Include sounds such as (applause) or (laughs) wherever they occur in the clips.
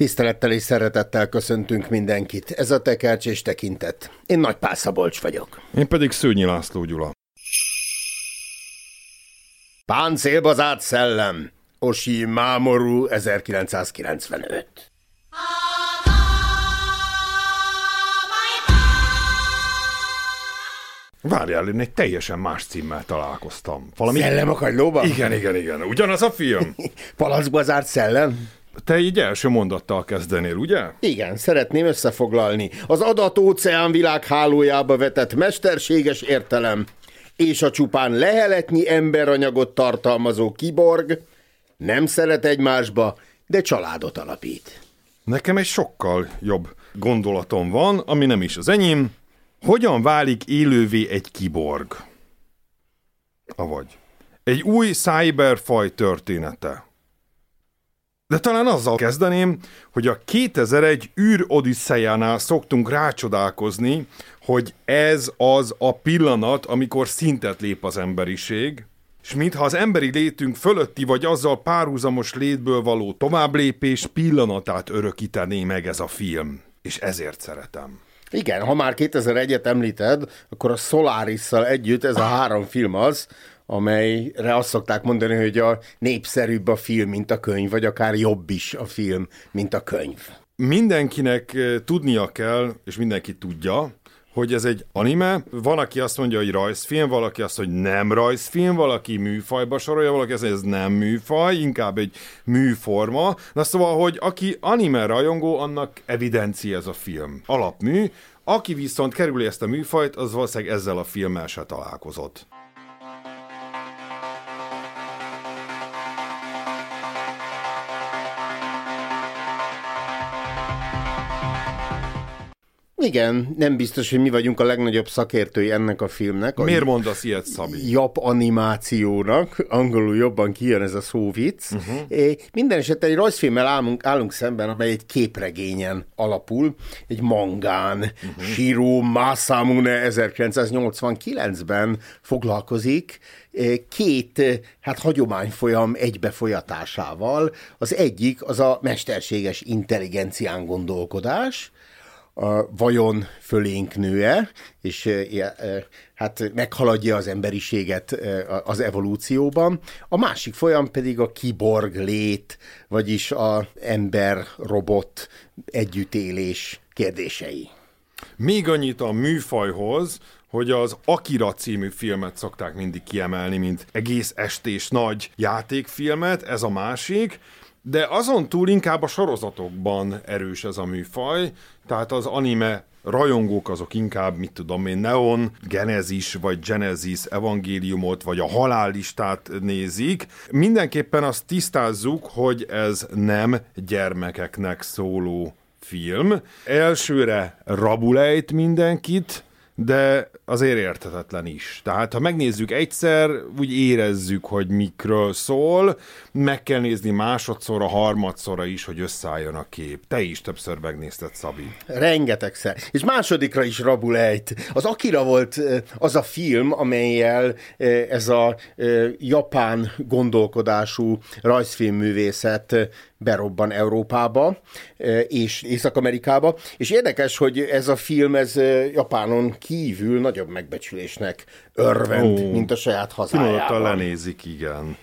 Tisztelettel és szeretettel köszöntünk mindenkit. Ez a Tekercs és Tekintet. Én Nagy Pál Szabolcs vagyok. Én pedig Szőnyi László Gyula. Páncélba zárt szellem. Osi Mámorú 1995. Várjál, én egy teljesen más címmel találkoztam. Valami... Szellem a kagylóban? Igen, igen, igen. Ugyanaz a film? (laughs) Palacba zárt szellem? Te így első mondattal kezdenél, ugye? Igen, szeretném összefoglalni. Az adat-óceán világhálójába vetett mesterséges értelem és a csupán leheletnyi emberanyagot tartalmazó kiborg nem szeret egymásba, de családot alapít. Nekem egy sokkal jobb gondolatom van, ami nem is az enyém. Hogyan válik élővé egy kiborg? Avagy. Egy új cyberfaj története. De talán azzal kezdeném, hogy a 2001 űr odisszejánál szoktunk rácsodálkozni, hogy ez az a pillanat, amikor szintet lép az emberiség, és mintha az emberi létünk fölötti vagy azzal párhuzamos létből való továbblépés pillanatát örökítené meg ez a film. És ezért szeretem. Igen, ha már 2001-et említed, akkor a solaris együtt ez a három film az, amelyre azt szokták mondani, hogy a népszerűbb a film, mint a könyv, vagy akár jobb is a film, mint a könyv. Mindenkinek eh, tudnia kell, és mindenki tudja, hogy ez egy anime, van, aki azt mondja, hogy rajzfilm, valaki azt, hogy nem rajzfilm, valaki műfajba sorolja, valaki azt mondja, hogy ez nem műfaj, inkább egy műforma. Na szóval, hogy aki anime rajongó, annak evidencia ez a film. Alapmű, aki viszont kerüli ezt a műfajt, az valószínűleg ezzel a filmmel se találkozott. Igen, nem biztos, hogy mi vagyunk a legnagyobb szakértői ennek a filmnek. Miért mondasz ilyet, Szabi? Jobb animációnak, angolul jobban kijön ez a szóvic. Uh-huh. Minden esetre egy rajzfilmmel állunk, állunk szemben, amely egy képregényen alapul, egy mangán. Uh-huh. Shiro Masamune 1989-ben foglalkozik két hát hagyományfolyam egybefolyatásával. Az egyik az a mesterséges intelligencián gondolkodás, a vajon fölénk nő-e, és hát meghaladja az emberiséget az evolúcióban. A másik folyam pedig a kiborg lét, vagyis a ember-robot együttélés kérdései. Még annyit a műfajhoz, hogy az Akira című filmet szokták mindig kiemelni, mint egész estés nagy játékfilmet, ez a másik, de azon túl inkább a sorozatokban erős ez a műfaj, tehát az anime rajongók azok inkább, mit tudom én, Neon, Genesis, vagy Genesis evangéliumot, vagy a halállistát nézik. Mindenképpen azt tisztázzuk, hogy ez nem gyermekeknek szóló film. Elsőre rabulejt mindenkit, de azért érthetetlen is. Tehát, ha megnézzük egyszer, úgy érezzük, hogy mikről szól, meg kell nézni másodszorra, harmadszorra is, hogy összeálljon a kép. Te is többször megnézted, Szabi. Rengetegszer. És másodikra is rabul ejt. Az Akira volt az a film, amelyel ez a japán gondolkodású rajzfilmművészet berobban Európába és Észak-Amerikába, és érdekes, hogy ez a film, ez Japánon kívül nagyobb megbecsülésnek örvend, Ó, mint a saját hazájában. lenézik, igen.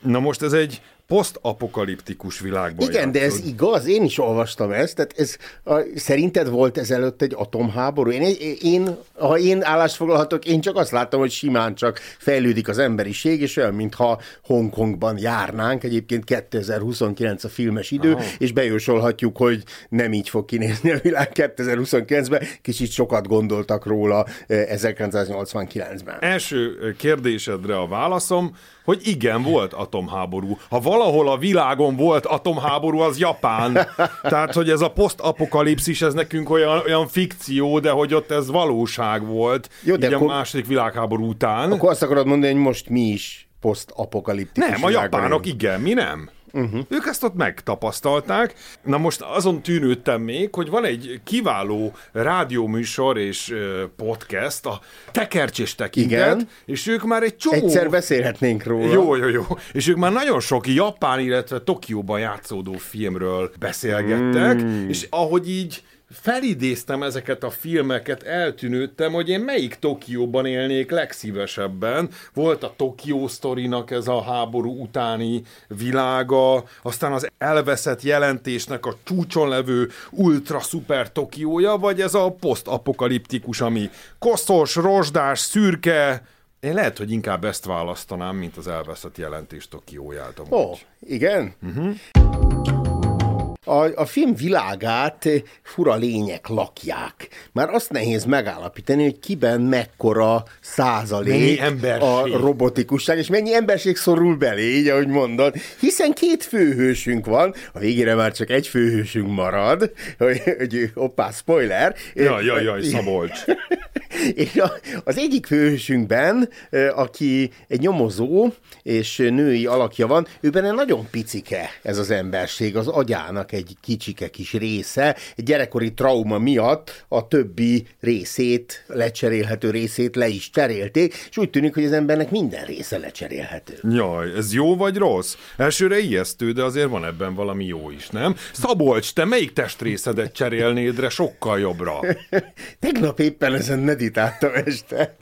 Na most ez egy posztapokaliptikus világban Igen, játszod. de ez igaz, én is olvastam ezt, tehát ez, a, szerinted volt ezelőtt egy atomháború? Én, én, ha én állást foglalhatok, én csak azt láttam, hogy simán csak fejlődik az emberiség, és olyan, mintha Hongkongban járnánk, egyébként 2029 a filmes idő, Aha. és bejósolhatjuk, hogy nem így fog kinézni a világ 2029-ben, kicsit sokat gondoltak róla 1989-ben. Első kérdésedre a válaszom, hogy igen, volt atomháború. Ha valahol a világon volt atomháború, az Japán. Tehát, hogy ez a posztapokalipszis, ez nekünk olyan, olyan fikció, de hogy ott ez valóság volt. Jó, de akkor, a második világháború után. Akkor azt akarod mondani, hogy most mi is posztapokaliptikus Nem, a japánok igen, mi nem. Uh-huh. Ők ezt ott megtapasztalták. Na most azon tűnődtem még, hogy van egy kiváló rádióműsor és podcast, a Tekercsés Tekintet, Igen. és ők már egy csomó... Egyszer beszélhetnénk róla. Jó, jó, jó. És ők már nagyon sok Japán, illetve Tokióban játszódó filmről beszélgettek, mm. és ahogy így felidéztem ezeket a filmeket, eltűnődtem, hogy én melyik Tokióban élnék legszívesebben. Volt a Tokió sztorinak ez a háború utáni világa, aztán az elveszett jelentésnek a csúcson levő ultra szuper Tokiója, vagy ez a posztapokaliptikus, ami koszos, rozsdás, szürke, én lehet, hogy inkább ezt választanám, mint az elveszett jelentés Tokióját. Ó, oh, igen? Uh-huh. A, a film világát fura lények lakják. Már azt nehéz megállapítani, hogy kiben mekkora százalék a robotikusság, és mennyi emberség szorul belé, így ahogy mondod. Hiszen két főhősünk van, a végére már csak egy főhősünk marad, hogy, hogy hoppá, spoiler. Jaj, jaj, jaj, Szabolcs. (laughs) és a, az egyik főhősünkben, aki egy nyomozó és női alakja van, őben nagyon picike ez az emberség, az agyának egy kicsike kis része, egy gyerekkori trauma miatt a többi részét, lecserélhető részét le is cserélték, és úgy tűnik, hogy az embernek minden része lecserélhető. Jaj, ez jó vagy rossz? Elsőre ijesztő, de azért van ebben valami jó is, nem? Szabolcs, te melyik testrészedet cserélnéd re sokkal jobbra? (laughs) Tegnap éppen ezen meditáltam este.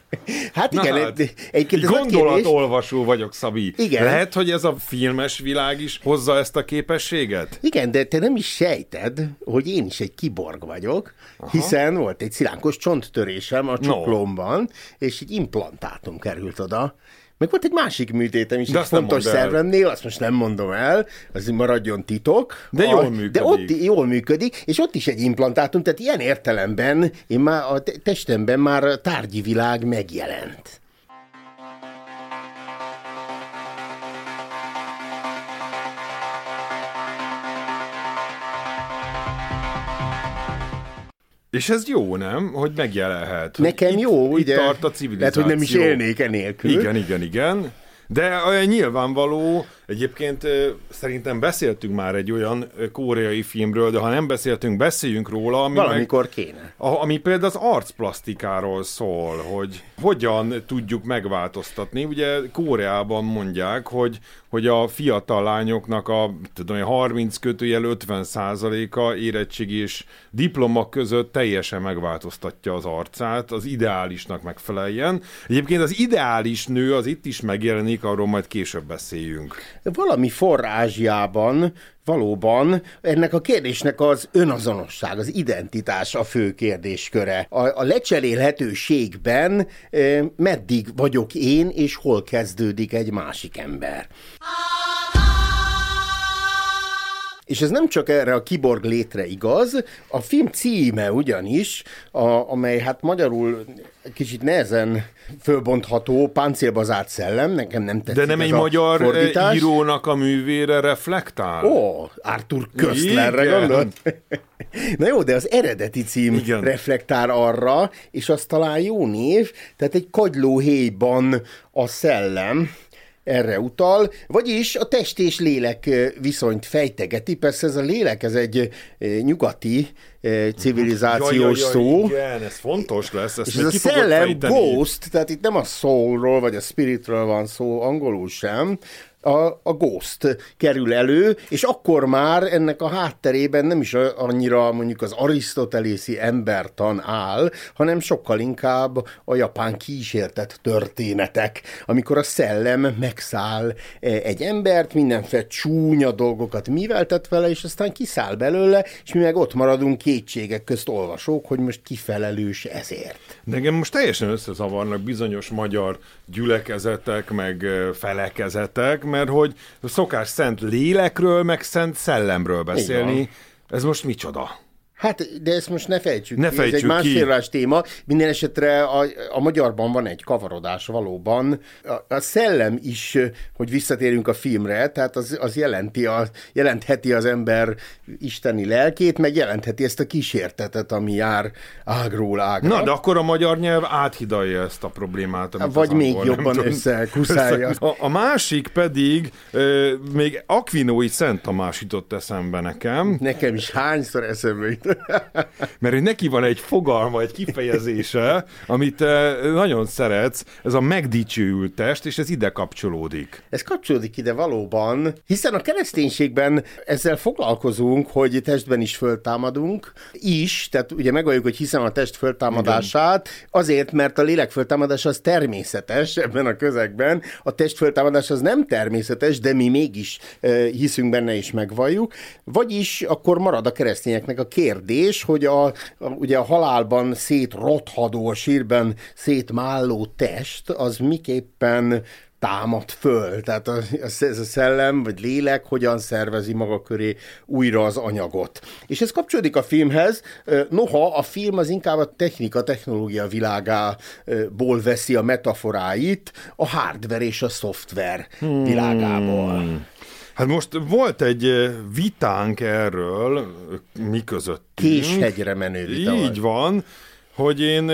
Hát igen, hát, egyébként gondolatolvasó vagyok, Szabi. Igen. Lehet, hogy ez a filmes világ is hozza ezt a képességet? Igen, de te nem is sejted, hogy én is egy kiborg vagyok, Aha. hiszen volt egy szilánkos csonttörésem a csuklomban, no. és egy implantátum került oda, meg volt egy másik műtétem is, egy fontos szervemnél, azt most nem mondom el, az maradjon titok. De jól működik. De ott jól működik, és ott is egy implantátum, tehát ilyen értelemben én már a testemben már a tárgyi világ megjelent. És ez jó, nem? Hogy megjelenhet. Nekem hogy jó, itt, ugye? Itt tart a civilizáció. Lehet, hogy nem is élnék enélkül. Igen, igen, igen. De nyilvánvaló, Egyébként szerintem beszéltünk már egy olyan koreai filmről, de ha nem beszéltünk, beszéljünk róla. Ami Valamikor meg, kéne. Ami például az arcplasztikáról szól, hogy hogyan tudjuk megváltoztatni. Ugye Koreában mondják, hogy, hogy a fiatal lányoknak a tudom, 30 kötőjel 50 százaléka érettségi és diploma között teljesen megváltoztatja az arcát, az ideálisnak megfeleljen. Egyébként az ideális nő az itt is megjelenik, arról majd később beszéljünk valami forrázsiában valóban ennek a kérdésnek az önazonosság, az identitás a fő kérdésköre. A, a lecserélhetőségben e, meddig vagyok én, és hol kezdődik egy másik ember. És ez nem csak erre a kiborg létre igaz, a film címe ugyanis, a, amely hát magyarul kicsit nehezen fölbontható, páncélbazárt szellem, nekem nem tetszik De nem egy magyar eh, fordítás. írónak a művére reflektál? Ó, Arthur Köstlerre gondolt? (laughs) Na jó, de az eredeti cím Igen. reflektál arra, és az talán jó név, tehát egy kagylóhéjban a szellem, erre utal, vagyis a test és lélek viszonyt fejtegeti. Persze ez a lélek, ez egy nyugati civilizációs jaj, jaj, jaj, szó. Igen, ez fontos lesz. Ezt és ez a szellem ghost, tehát itt nem a soulról vagy a spiritről van szó, angolul sem, a, a Ghost kerül elő, és akkor már ennek a hátterében nem is annyira mondjuk az arisztotelészi embertan áll, hanem sokkal inkább a japán kísértett történetek, amikor a szellem megszáll e, egy embert, mindenféle csúnya dolgokat miveltet vele, és aztán kiszáll belőle, és mi meg ott maradunk kétségek közt olvasók, hogy most kifelelős ezért. De engem most teljesen összezavarnak bizonyos magyar gyülekezetek, meg felekezetek, mert hogy szokás szent lélekről, meg szent szellemről beszélni. Ez most micsoda? Hát, de ezt most ne fejtsük ne ki, fejtsük ez egy másfél ki. téma. Minden esetre a, a magyarban van egy kavarodás valóban. A, a szellem is, hogy visszatérünk a filmre, tehát az, az jelenti a, jelentheti az ember isteni lelkét, meg jelentheti ezt a kísértetet, ami jár ágról ágra. Na, de akkor a magyar nyelv áthidalja ezt a problémát. Amit Vagy még angol, jobban összekuszálja. A, a másik pedig ö, még Aquinói Szent Tamás jutott eszembe nekem, Nekem is hányszor eszembe jut. Mert neki van egy fogalma, egy kifejezése, amit te nagyon szeretsz, ez a megdicsőült test, és ez ide kapcsolódik. Ez kapcsolódik ide valóban, hiszen a kereszténységben ezzel foglalkozunk, hogy testben is föltámadunk, is, tehát ugye megvalljuk, hogy hiszem a test föltámadását, azért, mert a lélek föltámadás az természetes ebben a közegben, a test föltámadás az nem természetes, de mi mégis e, hiszünk benne és megvalljuk, vagyis akkor marad a keresztényeknek a kérdés, hogy a, a, ugye a halálban szétrothadó, a sírben szétmálló test, az miképpen támad föl. Tehát a, ez a szellem, vagy lélek hogyan szervezi maga köré újra az anyagot. És ez kapcsolódik a filmhez, noha a film az inkább a technika, technológia világából veszi a metaforáit, a hardware és a szoftver hmm. világából. Hát most volt egy vitánk erről, mi között. Késhegyre menő vita Így van, hogy én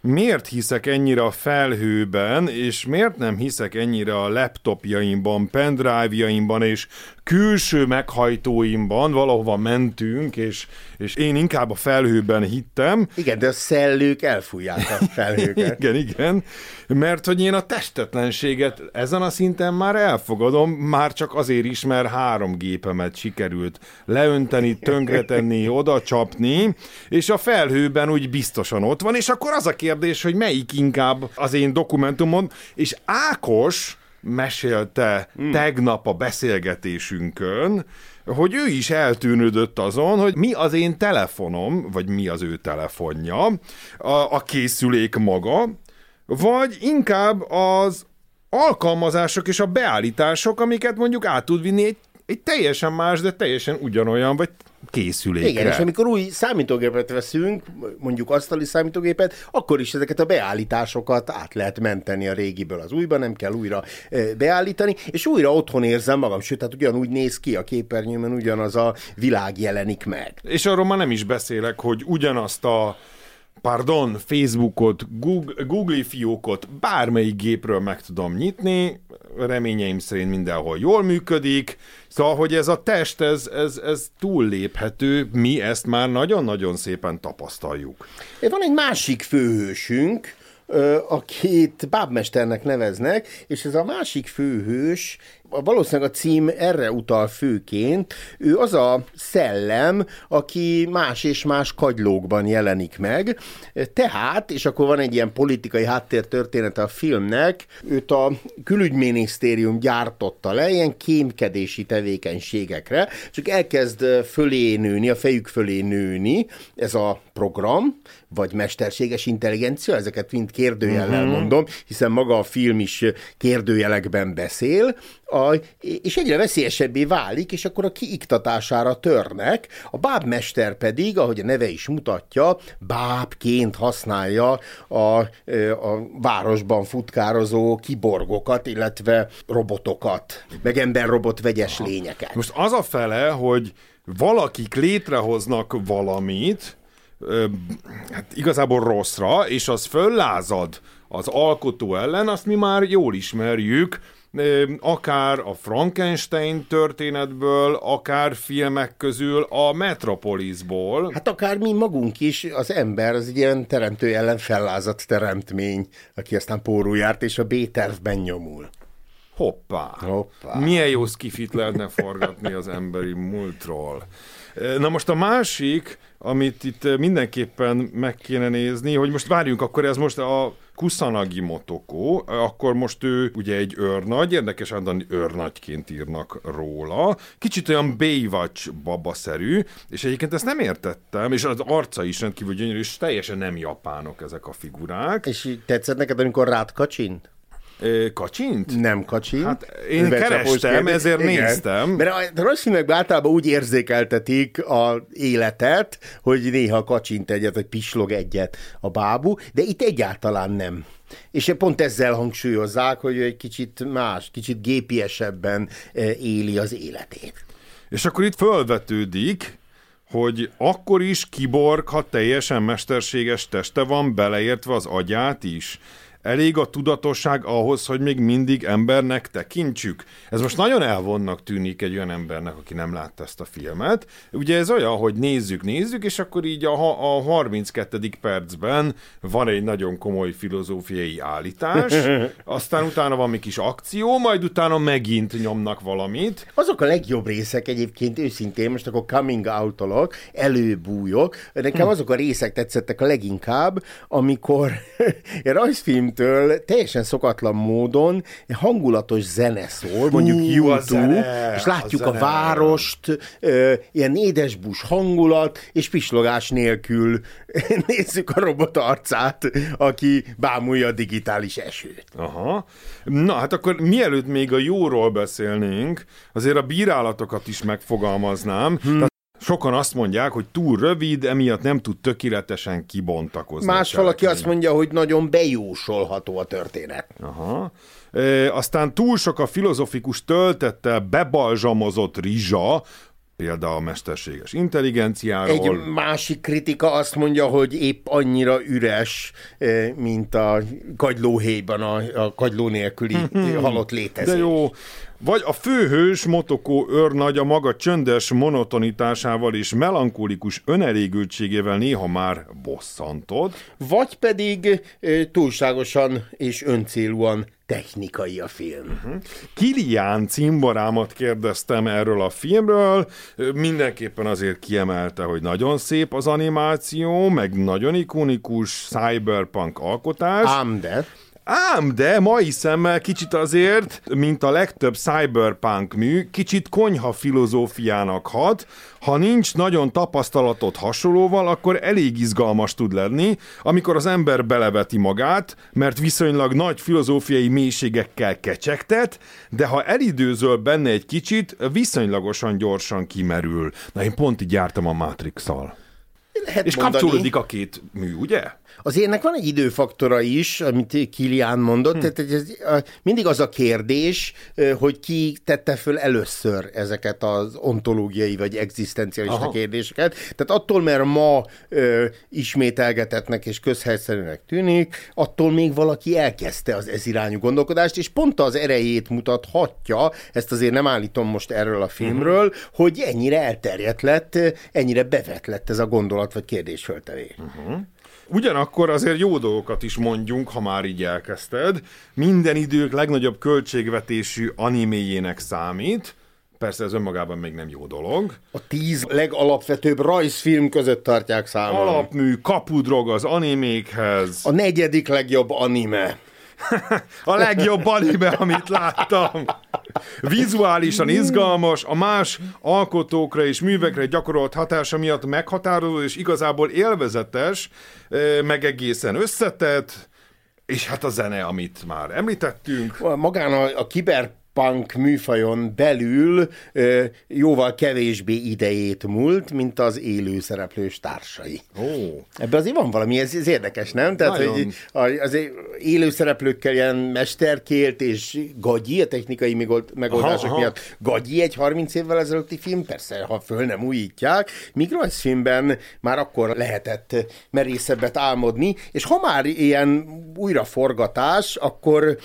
miért hiszek ennyire a felhőben, és miért nem hiszek ennyire a laptopjaimban, pendrive-jaimban és külső meghajtóimban, valahova mentünk, és, és én inkább a felhőben hittem. Igen, de a szellők elfújják a felhőket. (laughs) igen, igen, mert hogy én a testetlenséget ezen a szinten már elfogadom, már csak azért is, mert három gépemet sikerült leönteni, tönkretenni, oda csapni, és a felhőben úgy biztosan ott van, és akkor az a kérdés, hogy melyik inkább az én dokumentumon, és Ákos mesélte hmm. tegnap a beszélgetésünkön, hogy ő is eltűnődött azon, hogy mi az én telefonom, vagy mi az ő telefonja, a, a készülék maga, vagy inkább az alkalmazások és a beállítások, amiket mondjuk át tud vinni egy, egy teljesen más, de teljesen ugyanolyan, vagy készülékre. Igen, és amikor új számítógépet veszünk, mondjuk asztali számítógépet, akkor is ezeket a beállításokat át lehet menteni a régiből az újba, nem kell újra beállítani, és újra otthon érzem magam, sőt, tehát ugyanúgy néz ki a képernyőben, ugyanaz a világ jelenik meg. És arról már nem is beszélek, hogy ugyanazt a pardon, Facebookot, Google, Google fiókot bármelyik gépről meg tudom nyitni, reményeim szerint mindenhol jól működik, szóval, hogy ez a test, ez, ez, ez túlléphető, mi ezt már nagyon-nagyon szépen tapasztaljuk. Van egy másik főhősünk, akit bábmesternek neveznek, és ez a másik főhős, valószínűleg a cím erre utal főként, ő az a szellem, aki más és más kagylókban jelenik meg, tehát, és akkor van egy ilyen politikai háttértörténete a filmnek, őt a külügyminisztérium gyártotta le ilyen kémkedési tevékenységekre, csak elkezd fölé nőni, a fejük fölé nőni ez a program, vagy mesterséges intelligencia, ezeket mind kérdőjellel uh-huh. mondom, hiszen maga a film is kérdőjelekben beszél, a, és egyre veszélyesebbé válik, és akkor a kiiktatására törnek. A bábmester pedig, ahogy a neve is mutatja, bábként használja a, a városban futkározó kiborgokat, illetve robotokat, meg ember-robot vegyes lényeket. Most az a fele, hogy valakik létrehoznak valamit, hát igazából rosszra, és az föllázad az alkotó ellen, azt mi már jól ismerjük, akár a Frankenstein történetből, akár filmek közül a Metropolisból. Hát akár mi magunk is, az ember az egy ilyen teremtő ellen fellázadt teremtmény, aki aztán pórul járt, és a B-tervben nyomul. Hoppá. Hoppá. Milyen jó skifit lehetne forgatni az emberi múltról. Na most a másik, amit itt mindenképpen meg kéne nézni, hogy most várjunk, akkor ez most a Kusanagi Motoko, akkor most ő ugye egy őrnagy, érdekes hogy őrnagyként írnak róla, kicsit olyan Baywatch babaszerű, és egyébként ezt nem értettem, és az arca is rendkívül gyönyörű, és teljesen nem japánok ezek a figurák. És tetszett neked, amikor rád kacsint? Kacsint? Nem kacsint. Hát én kerestem, ezért Igen. néztem. Mert a rajzfilmekben általában úgy érzékeltetik a életet, hogy néha kacsint egyet, vagy pislog egyet a bábú, de itt egyáltalán nem. És pont ezzel hangsúlyozzák, hogy egy kicsit más, kicsit gépiesebben éli az életét. És akkor itt fölvetődik, hogy akkor is kiborg, ha teljesen mesterséges teste van, beleértve az agyát is. Elég a tudatosság ahhoz, hogy még mindig embernek tekintsük. Ez most nagyon elvonnak tűnik egy olyan embernek, aki nem látta ezt a filmet. Ugye ez olyan, hogy nézzük, nézzük, és akkor így a, a 32. percben van egy nagyon komoly filozófiai állítás, (laughs) aztán utána van még kis akció, majd utána megint nyomnak valamit. Azok a legjobb részek egyébként őszintén, most akkor coming out előbújok. Nekem hm. azok a részek tetszettek a leginkább, amikor (laughs) rajzfilm filmtől teljesen szokatlan módon hangulatos zene szól, mondjuk Hú, YouTube, és látjuk a, a várost, ö, ilyen édesbus hangulat, és pislogás nélkül (laughs) nézzük a robot arcát, aki bámulja a digitális esőt. Aha. Na, hát akkor mielőtt még a jóról beszélnénk, azért a bírálatokat is megfogalmaznám. Hmm. Sokan azt mondják, hogy túl rövid, emiatt nem tud tökéletesen kibontakozni. Más valaki azt mondja, hogy nagyon bejósolható a történet. Aha. E, aztán túl sok a filozofikus töltettel bebalzsamozott rizsa, például a mesterséges intelligenciáról. Egy másik kritika azt mondja, hogy épp annyira üres, mint a kagylóhéjban a, a kagyló nélküli halott létezés. De jó, vagy a főhős Motoko őrnagy a maga csöndes monotonitásával és melankolikus önelégültségével néha már bosszantod. Vagy pedig túlságosan és öncélúan technikai a film. Uh-huh. Kilián cimborámat kérdeztem erről a filmről, mindenképpen azért kiemelte, hogy nagyon szép az animáció, meg nagyon ikonikus cyberpunk alkotás. Ám de... Ám, de mai szemmel kicsit azért, mint a legtöbb cyberpunk mű, kicsit konyha filozófiának hat. Ha nincs nagyon tapasztalatot hasonlóval, akkor elég izgalmas tud lenni, amikor az ember beleveti magát, mert viszonylag nagy filozófiai mélységekkel kecsegtet, de ha elidőzöl benne egy kicsit, viszonylagosan gyorsan kimerül. Na én pont így jártam a Matrix-szal. Lehet És mondani. kapcsolódik a két mű, ugye? Az ennek van egy időfaktora is, amit Kilián mondott, hm. tehát ez, mindig az a kérdés, hogy ki tette föl először ezeket az ontológiai vagy egzisztencialista kérdéseket. Tehát attól, mert ma ö, ismételgetetnek és közhelyszerűnek tűnik, attól még valaki elkezdte az ez irányú gondolkodást, és pont az erejét mutathatja, ezt azért nem állítom most erről a filmről, uh-huh. hogy ennyire elterjedt lett, ennyire bevett lett ez a gondolat vagy kérdésföltevés. Uh-huh. Ugyanakkor azért jó dolgokat is mondjunk, ha már így elkezdted. Minden idők legnagyobb költségvetésű animéjének számít, Persze ez önmagában még nem jó dolog. A tíz legalapvetőbb rajzfilm között tartják számon. Alapmű, kapudrog az animékhez. A negyedik legjobb anime. A legjobb anime, amit láttam. Vizuálisan izgalmas, a más alkotókra és művekre gyakorolt hatása miatt meghatározó és igazából élvezetes, meg egészen összetett, és hát a zene, amit már említettünk. Magán a, a kiber punk műfajon belül ö, jóval kevésbé idejét múlt, mint az élő szereplős társai. Oh. Ebben azért van valami, ez, ez érdekes, nem? Tehát, Nagyon. hogy az élő szereplőkkel ilyen mesterkélt és gagyi, a technikai megoldások aha, aha. miatt gagyi egy 30 évvel ezelőtti film, persze, ha föl nem újítják, míg rajzfilmben már akkor lehetett merészebbet álmodni, és ha már ilyen újraforgatás, akkor,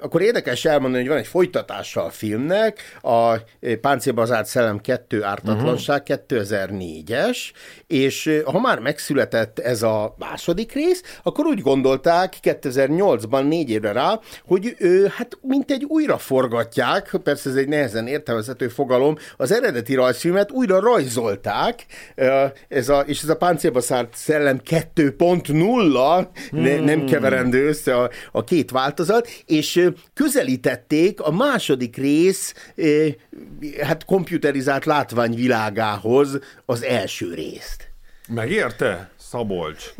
akkor érdekes elmondani, hogy van egy folytatás, bemutatása a filmnek, a Páncélba zárt szellem 2 ártatlanság uh-huh. 2004-es, és ha már megszületett ez a második rész, akkor úgy gondolták 2008-ban négy évre rá, hogy ő, hát mint egy újra forgatják, persze ez egy nehezen értelmezhető fogalom, az eredeti rajzfilmet újra rajzolták, ez a, és ez a páncélba szárt szellem 2.0, hmm. ne, nem keverendő össze a, a két változat, és közelítették a második rész hát komputerizált látványvilágához az első részt. Megérte? Szabolcs. (laughs)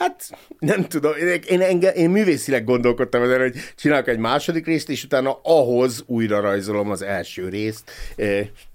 Hát nem tudom, én, én, én művészileg gondolkodtam ezen, hogy csinálok egy második részt, és utána ahhoz újra rajzolom az első részt,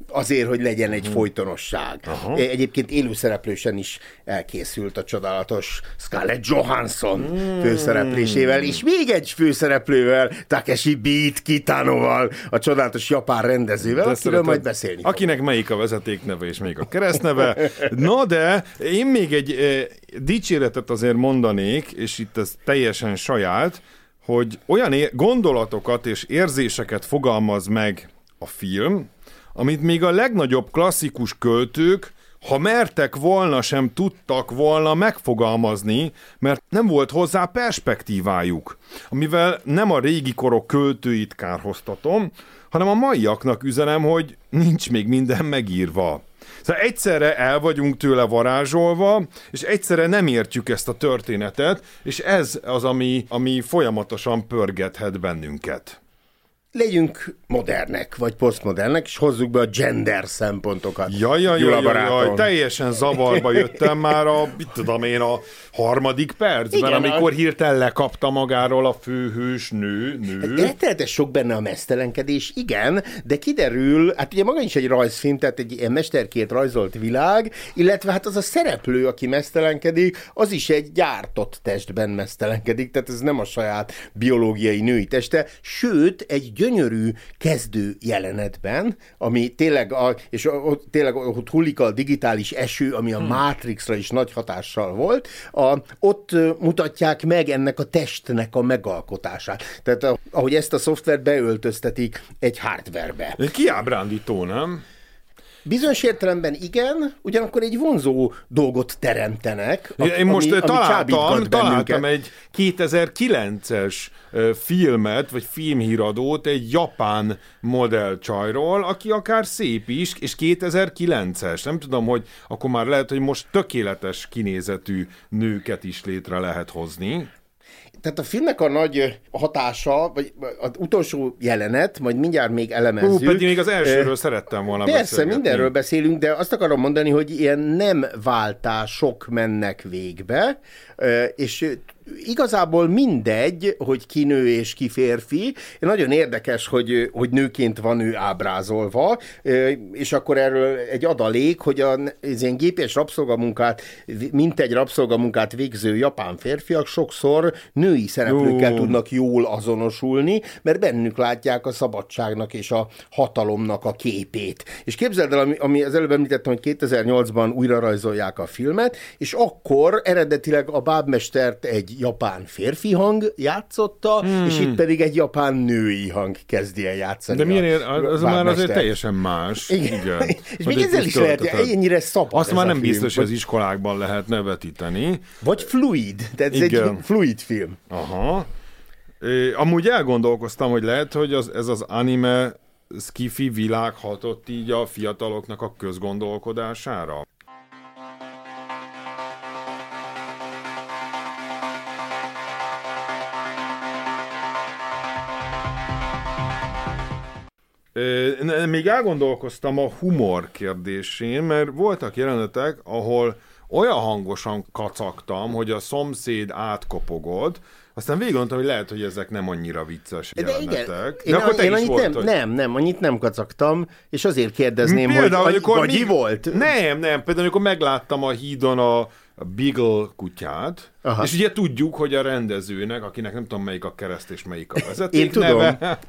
azért, hogy legyen egy uh-huh. folytonosság. Uh-huh. Egyébként élőszereplősen is elkészült a csodálatos Scarlett Johansson mm. főszereplésével, és még egy főszereplővel, Takeshi Beat Kitanoval, a csodálatos japán rendezővel, de akiről szeretem, majd beszélni Akinek fog. melyik a vezetékneve és melyik a keresztneve. No, de én még egy e, dicséretet azért mondanék, és itt ez teljesen saját, hogy olyan gondolatokat és érzéseket fogalmaz meg a film, amit még a legnagyobb klasszikus költők, ha mertek volna, sem tudtak volna megfogalmazni, mert nem volt hozzá perspektívájuk. Amivel nem a régi korok költőit kárhoztatom, hanem a maiaknak üzenem, hogy nincs még minden megírva. Szóval egyszerre el vagyunk tőle varázsolva, és egyszerre nem értjük ezt a történetet, és ez az, ami, ami folyamatosan pörgethet bennünket legyünk modernek, vagy posztmodernek, és hozzuk be a gender szempontokat. Jaj, jaj, jaj, jaj, jaj, teljesen zavarba jöttem már a, mit tudom én, a harmadik percben, Igen, amikor a... hirtelen lekapta magáról a főhős nő. nő. Rettenetes sok benne a mesztelenkedés, igen, de kiderül, hát ugye maga is egy rajzfilm, tehát egy ilyen mesterkét rajzolt világ, illetve hát az a szereplő, aki mesztelenkedik, az is egy gyártott testben mesztelenkedik, tehát ez nem a saját biológiai női teste, sőt, egy gyönyörű kezdő jelenetben, ami tényleg, a, és ott, tényleg ott hullik a digitális eső, ami a hmm. Matrixra is nagy hatással volt, a, ott mutatják meg ennek a testnek a megalkotását. Tehát ahogy ezt a szoftvert beöltöztetik egy hardverbe. Kiábrándító, nem? Bizonyos értelemben igen, ugyanakkor egy vonzó dolgot teremtenek. A, Én most ami, találtam, ami találtam egy 2009-es filmet, vagy filmhíradót egy japán modellcsajról, aki akár szép is, és 2009-es. Nem tudom, hogy akkor már lehet, hogy most tökéletes kinézetű nőket is létre lehet hozni tehát a filmnek a nagy hatása, vagy az utolsó jelenet, majd mindjárt még elemezzük. Hú, pedig még az elsőről uh, szerettem volna Persze, beszélgetni. mindenről beszélünk, de azt akarom mondani, hogy ilyen nem váltások mennek végbe, és igazából mindegy, hogy ki nő és ki férfi. Nagyon érdekes, hogy, hogy nőként van ő ábrázolva, és akkor erről egy adalék, hogy az ilyen gépes rabszolgamunkát, mint egy rabszolgamunkát végző japán férfiak sokszor női szereplőkkel Jó. tudnak jól azonosulni, mert bennük látják a szabadságnak és a hatalomnak a képét. És képzeld el, ami, ami az előbb említettem, hogy 2008-ban újra rajzolják a filmet, és akkor eredetileg a bábmestert egy japán férfi hang játszotta, hmm. és itt pedig egy japán női hang kezdi el játszani. De milyen ér, az már azért teljesen más. Igen. Igen. (laughs) és még ezzel is lehet, ennyire szabad Azt már nem biztos, hogy az iskolákban lehet nevetíteni. Vagy fluid, tehát ez Igen. egy fluid film. Aha. É, amúgy elgondolkoztam, hogy lehet, hogy az, ez az anime skifi világ hatott így a fiataloknak a közgondolkodására. Még elgondolkoztam a humor kérdésén, mert voltak jelenetek, ahol olyan hangosan kacagtam, hogy a szomszéd átkopogott, aztán végig gondoltam, hogy lehet, hogy ezek nem annyira vicces de jelenetek. Igen. De akkor te én is annyit volt, nem, hogy... nem, nem, annyit nem kacagtam, és azért kérdezném, például, hogy, vagy mi... volt? Nem, nem, például amikor megláttam a hídon a a Beagle kutyát, Aha. és ugye tudjuk, hogy a rendezőnek, akinek nem tudom melyik a kereszt és melyik a vezeték Én tudom. neve,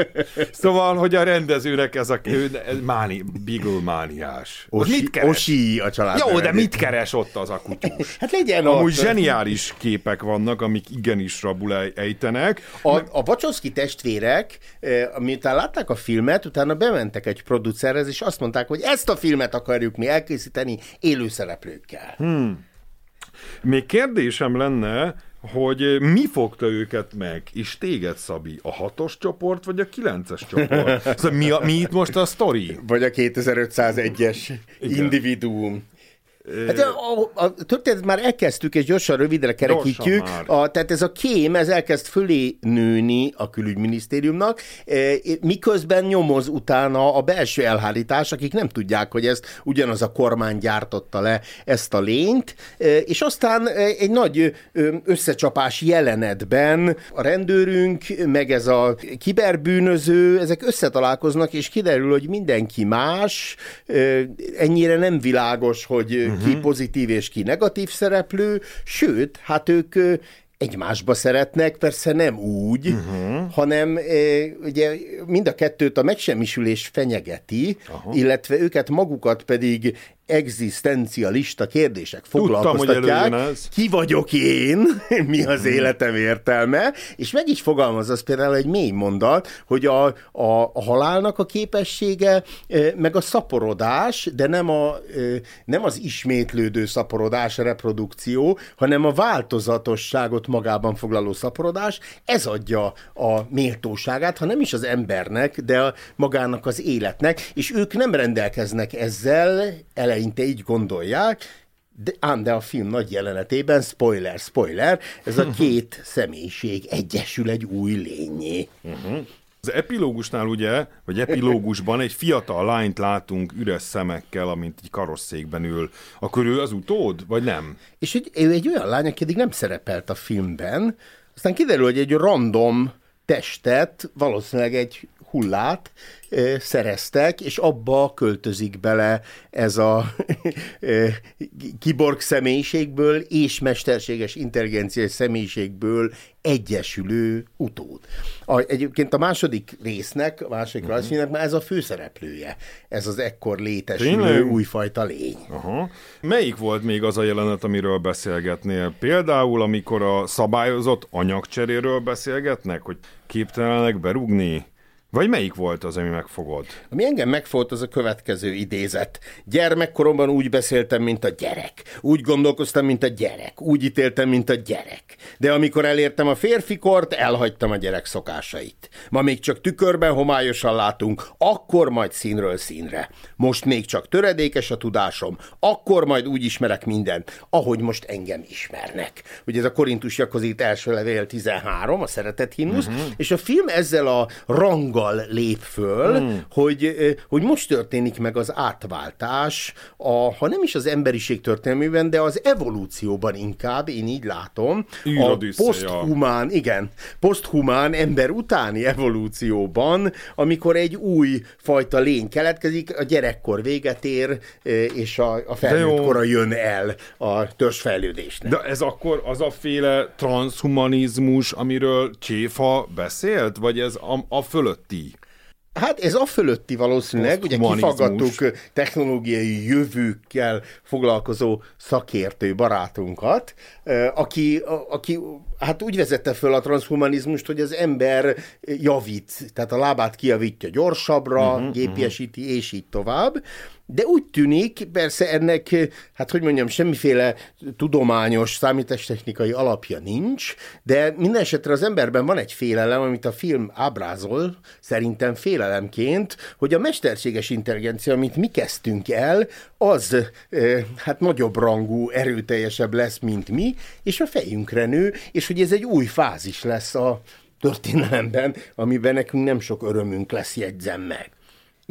(laughs) szóval, hogy a rendezőnek ez a ez máni, Beagle mániás. Osi, mit keres? Osi a család. Jó, de mit keres ott az a kutyus? Hát legyen Amúgy ott. zseniális képek vannak, amik igenis rabul ejtenek. A, a Wachowski testvérek, eh, miután látták a filmet, utána bementek egy producerhez, és azt mondták, hogy ezt a filmet akarjuk mi elkészíteni élőszereplőkkel. Hmm. Még kérdésem lenne, hogy mi fogta őket meg, és téged, Szabi, a hatos csoport, vagy a kilences csoport? (laughs) Szóval mi, a, mi itt most a sztori? Vagy a 2501-es individuum. Hát a, a, a történetet már elkezdtük, és gyorsan rövidre kerekítjük. A, tehát ez a kém, ez elkezd fölé nőni a külügyminisztériumnak, e, miközben nyomoz utána a belső elhárítás, akik nem tudják, hogy ezt ugyanaz a kormány gyártotta le ezt a lényt, e, és aztán egy nagy összecsapás jelenetben a rendőrünk, meg ez a kiberbűnöző, ezek összetalálkoznak, és kiderül, hogy mindenki más, e, ennyire nem világos, hogy uh-huh. ki pozitív és ki negatív szereplő, sőt, hát ők egymásba szeretnek, persze nem úgy, uh-huh. hanem e, ugye mind a kettőt a megsemmisülés fenyegeti, uh-huh. illetve őket magukat pedig egzisztencialista kérdések foglalkoztatják. Tudtam, ki vagyok én, (laughs) mi az hmm. életem értelme, és meg is fogalmaz az például egy mély mondat, hogy a, a, a halálnak a képessége, meg a szaporodás, de nem, a, nem az ismétlődő szaporodás, a reprodukció, hanem a változatosságot magában foglaló szaporodás, ez adja a méltóságát, ha nem is az embernek, de a, magának az életnek, és ők nem rendelkeznek ezzel eleinte eleinte így gondolják, de, ám de a film nagy jelenetében, spoiler, spoiler, ez a két személyiség egyesül egy új lényé. Uh-huh. Az epilógusnál ugye, vagy epilógusban egy fiatal lányt látunk üres szemekkel, amint egy karosszékben ül. Akkor ő az utód, vagy nem? És egy, ő egy olyan lány, aki eddig nem szerepelt a filmben, aztán kiderül, hogy egy random testet, valószínűleg egy hullát szereztek, és abba költözik bele ez a (laughs) kiborg személyiségből és mesterséges intelligenciás személyiségből egyesülő utód. A, egyébként a második résznek, a második uh-huh. rajzfilmnek már ez a főszereplője, ez az ekkor létesülő Tényleg? újfajta lény. Aha. Melyik volt még az a jelenet, amiről beszélgetnél? Például, amikor a szabályozott anyagcseréről beszélgetnek, hogy képtelenek berúgni vagy melyik volt az, ami megfogott? Ami engem megfogott, az a következő idézet. Gyermekkoromban úgy beszéltem, mint a gyerek. Úgy gondolkoztam, mint a gyerek. Úgy ítéltem, mint a gyerek. De amikor elértem a férfikort, elhagytam a gyerek szokásait. Ma még csak tükörben homályosan látunk, akkor majd színről színre. Most még csak töredékes a tudásom, akkor majd úgy ismerek mindent, ahogy most engem ismernek. Ugye ez a Korintusjakhoz itt első levél 13, a szeretet himnusz, uh-huh. és a film ezzel a ranga joggal lép föl, mm. hogy, hogy most történik meg az átváltás, a, ha nem is az emberiség történelmében, de az evolúcióban inkább, én így látom, a poszthumán, igen, poszthumán ember utáni evolúcióban, amikor egy új fajta lény keletkezik, a gyerekkor véget ér, és a, a felnőttkora jön el a törzsfejlődésnek. De ez akkor az a féle transhumanizmus, amiről Cséfa beszélt, vagy ez a, a fölött fölötti? Hát ez a fölötti valószínűleg, ugye kifaggattuk technológiai jövőkkel foglalkozó szakértő barátunkat, aki, aki hát úgy vezette föl a transhumanizmust, hogy az ember javít, tehát a lábát kijavítja gyorsabbra, uh-huh, gépiesíti, uh-huh. és így tovább. De úgy tűnik, persze ennek, hát hogy mondjam, semmiféle tudományos, számítástechnikai alapja nincs, de minden esetre az emberben van egy félelem, amit a film ábrázol, szerintem félelemként, hogy a mesterséges intelligencia, amit mi kezdtünk el, az hát nagyobb rangú, erőteljesebb lesz, mint mi, és a fejünkre nő, és hogy ez egy új fázis lesz a történelemben, amiben nekünk nem sok örömünk lesz, jegyzem meg.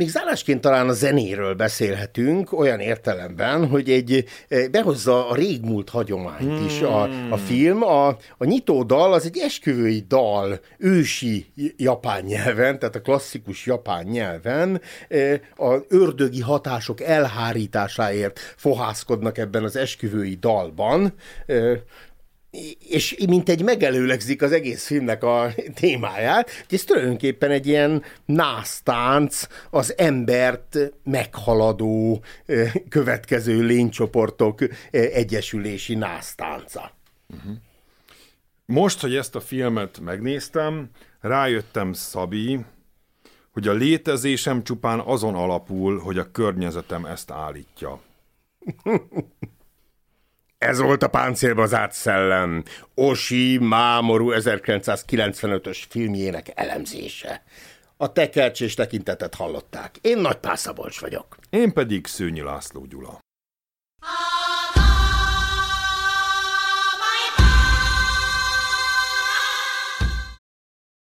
Még zárásként talán a zenéről beszélhetünk, olyan értelemben, hogy egy eh, behozza a régmúlt hagyományt hmm. is a, a hmm. film. A, a nyitó dal az egy esküvői dal ősi japán nyelven, tehát a klasszikus japán nyelven. Eh, a ördögi hatások elhárításáért fohászkodnak ebben az esküvői dalban eh, és mint egy megelőlegzik az egész filmnek a témáját, hogy ez tulajdonképpen egy ilyen násztánc, az embert meghaladó következő lénycsoportok egyesülési násztánca. Uh-huh. Most, hogy ezt a filmet megnéztem, rájöttem, Szabi, hogy a létezésem csupán azon alapul, hogy a környezetem ezt állítja. (laughs) Ez volt a páncélba zárt szellem. Osi Mámorú 1995-ös filmjének elemzése. A tekercs és tekintetet hallották. Én Nagy Pászabolcs vagyok. Én pedig Szőnyi László Gyula.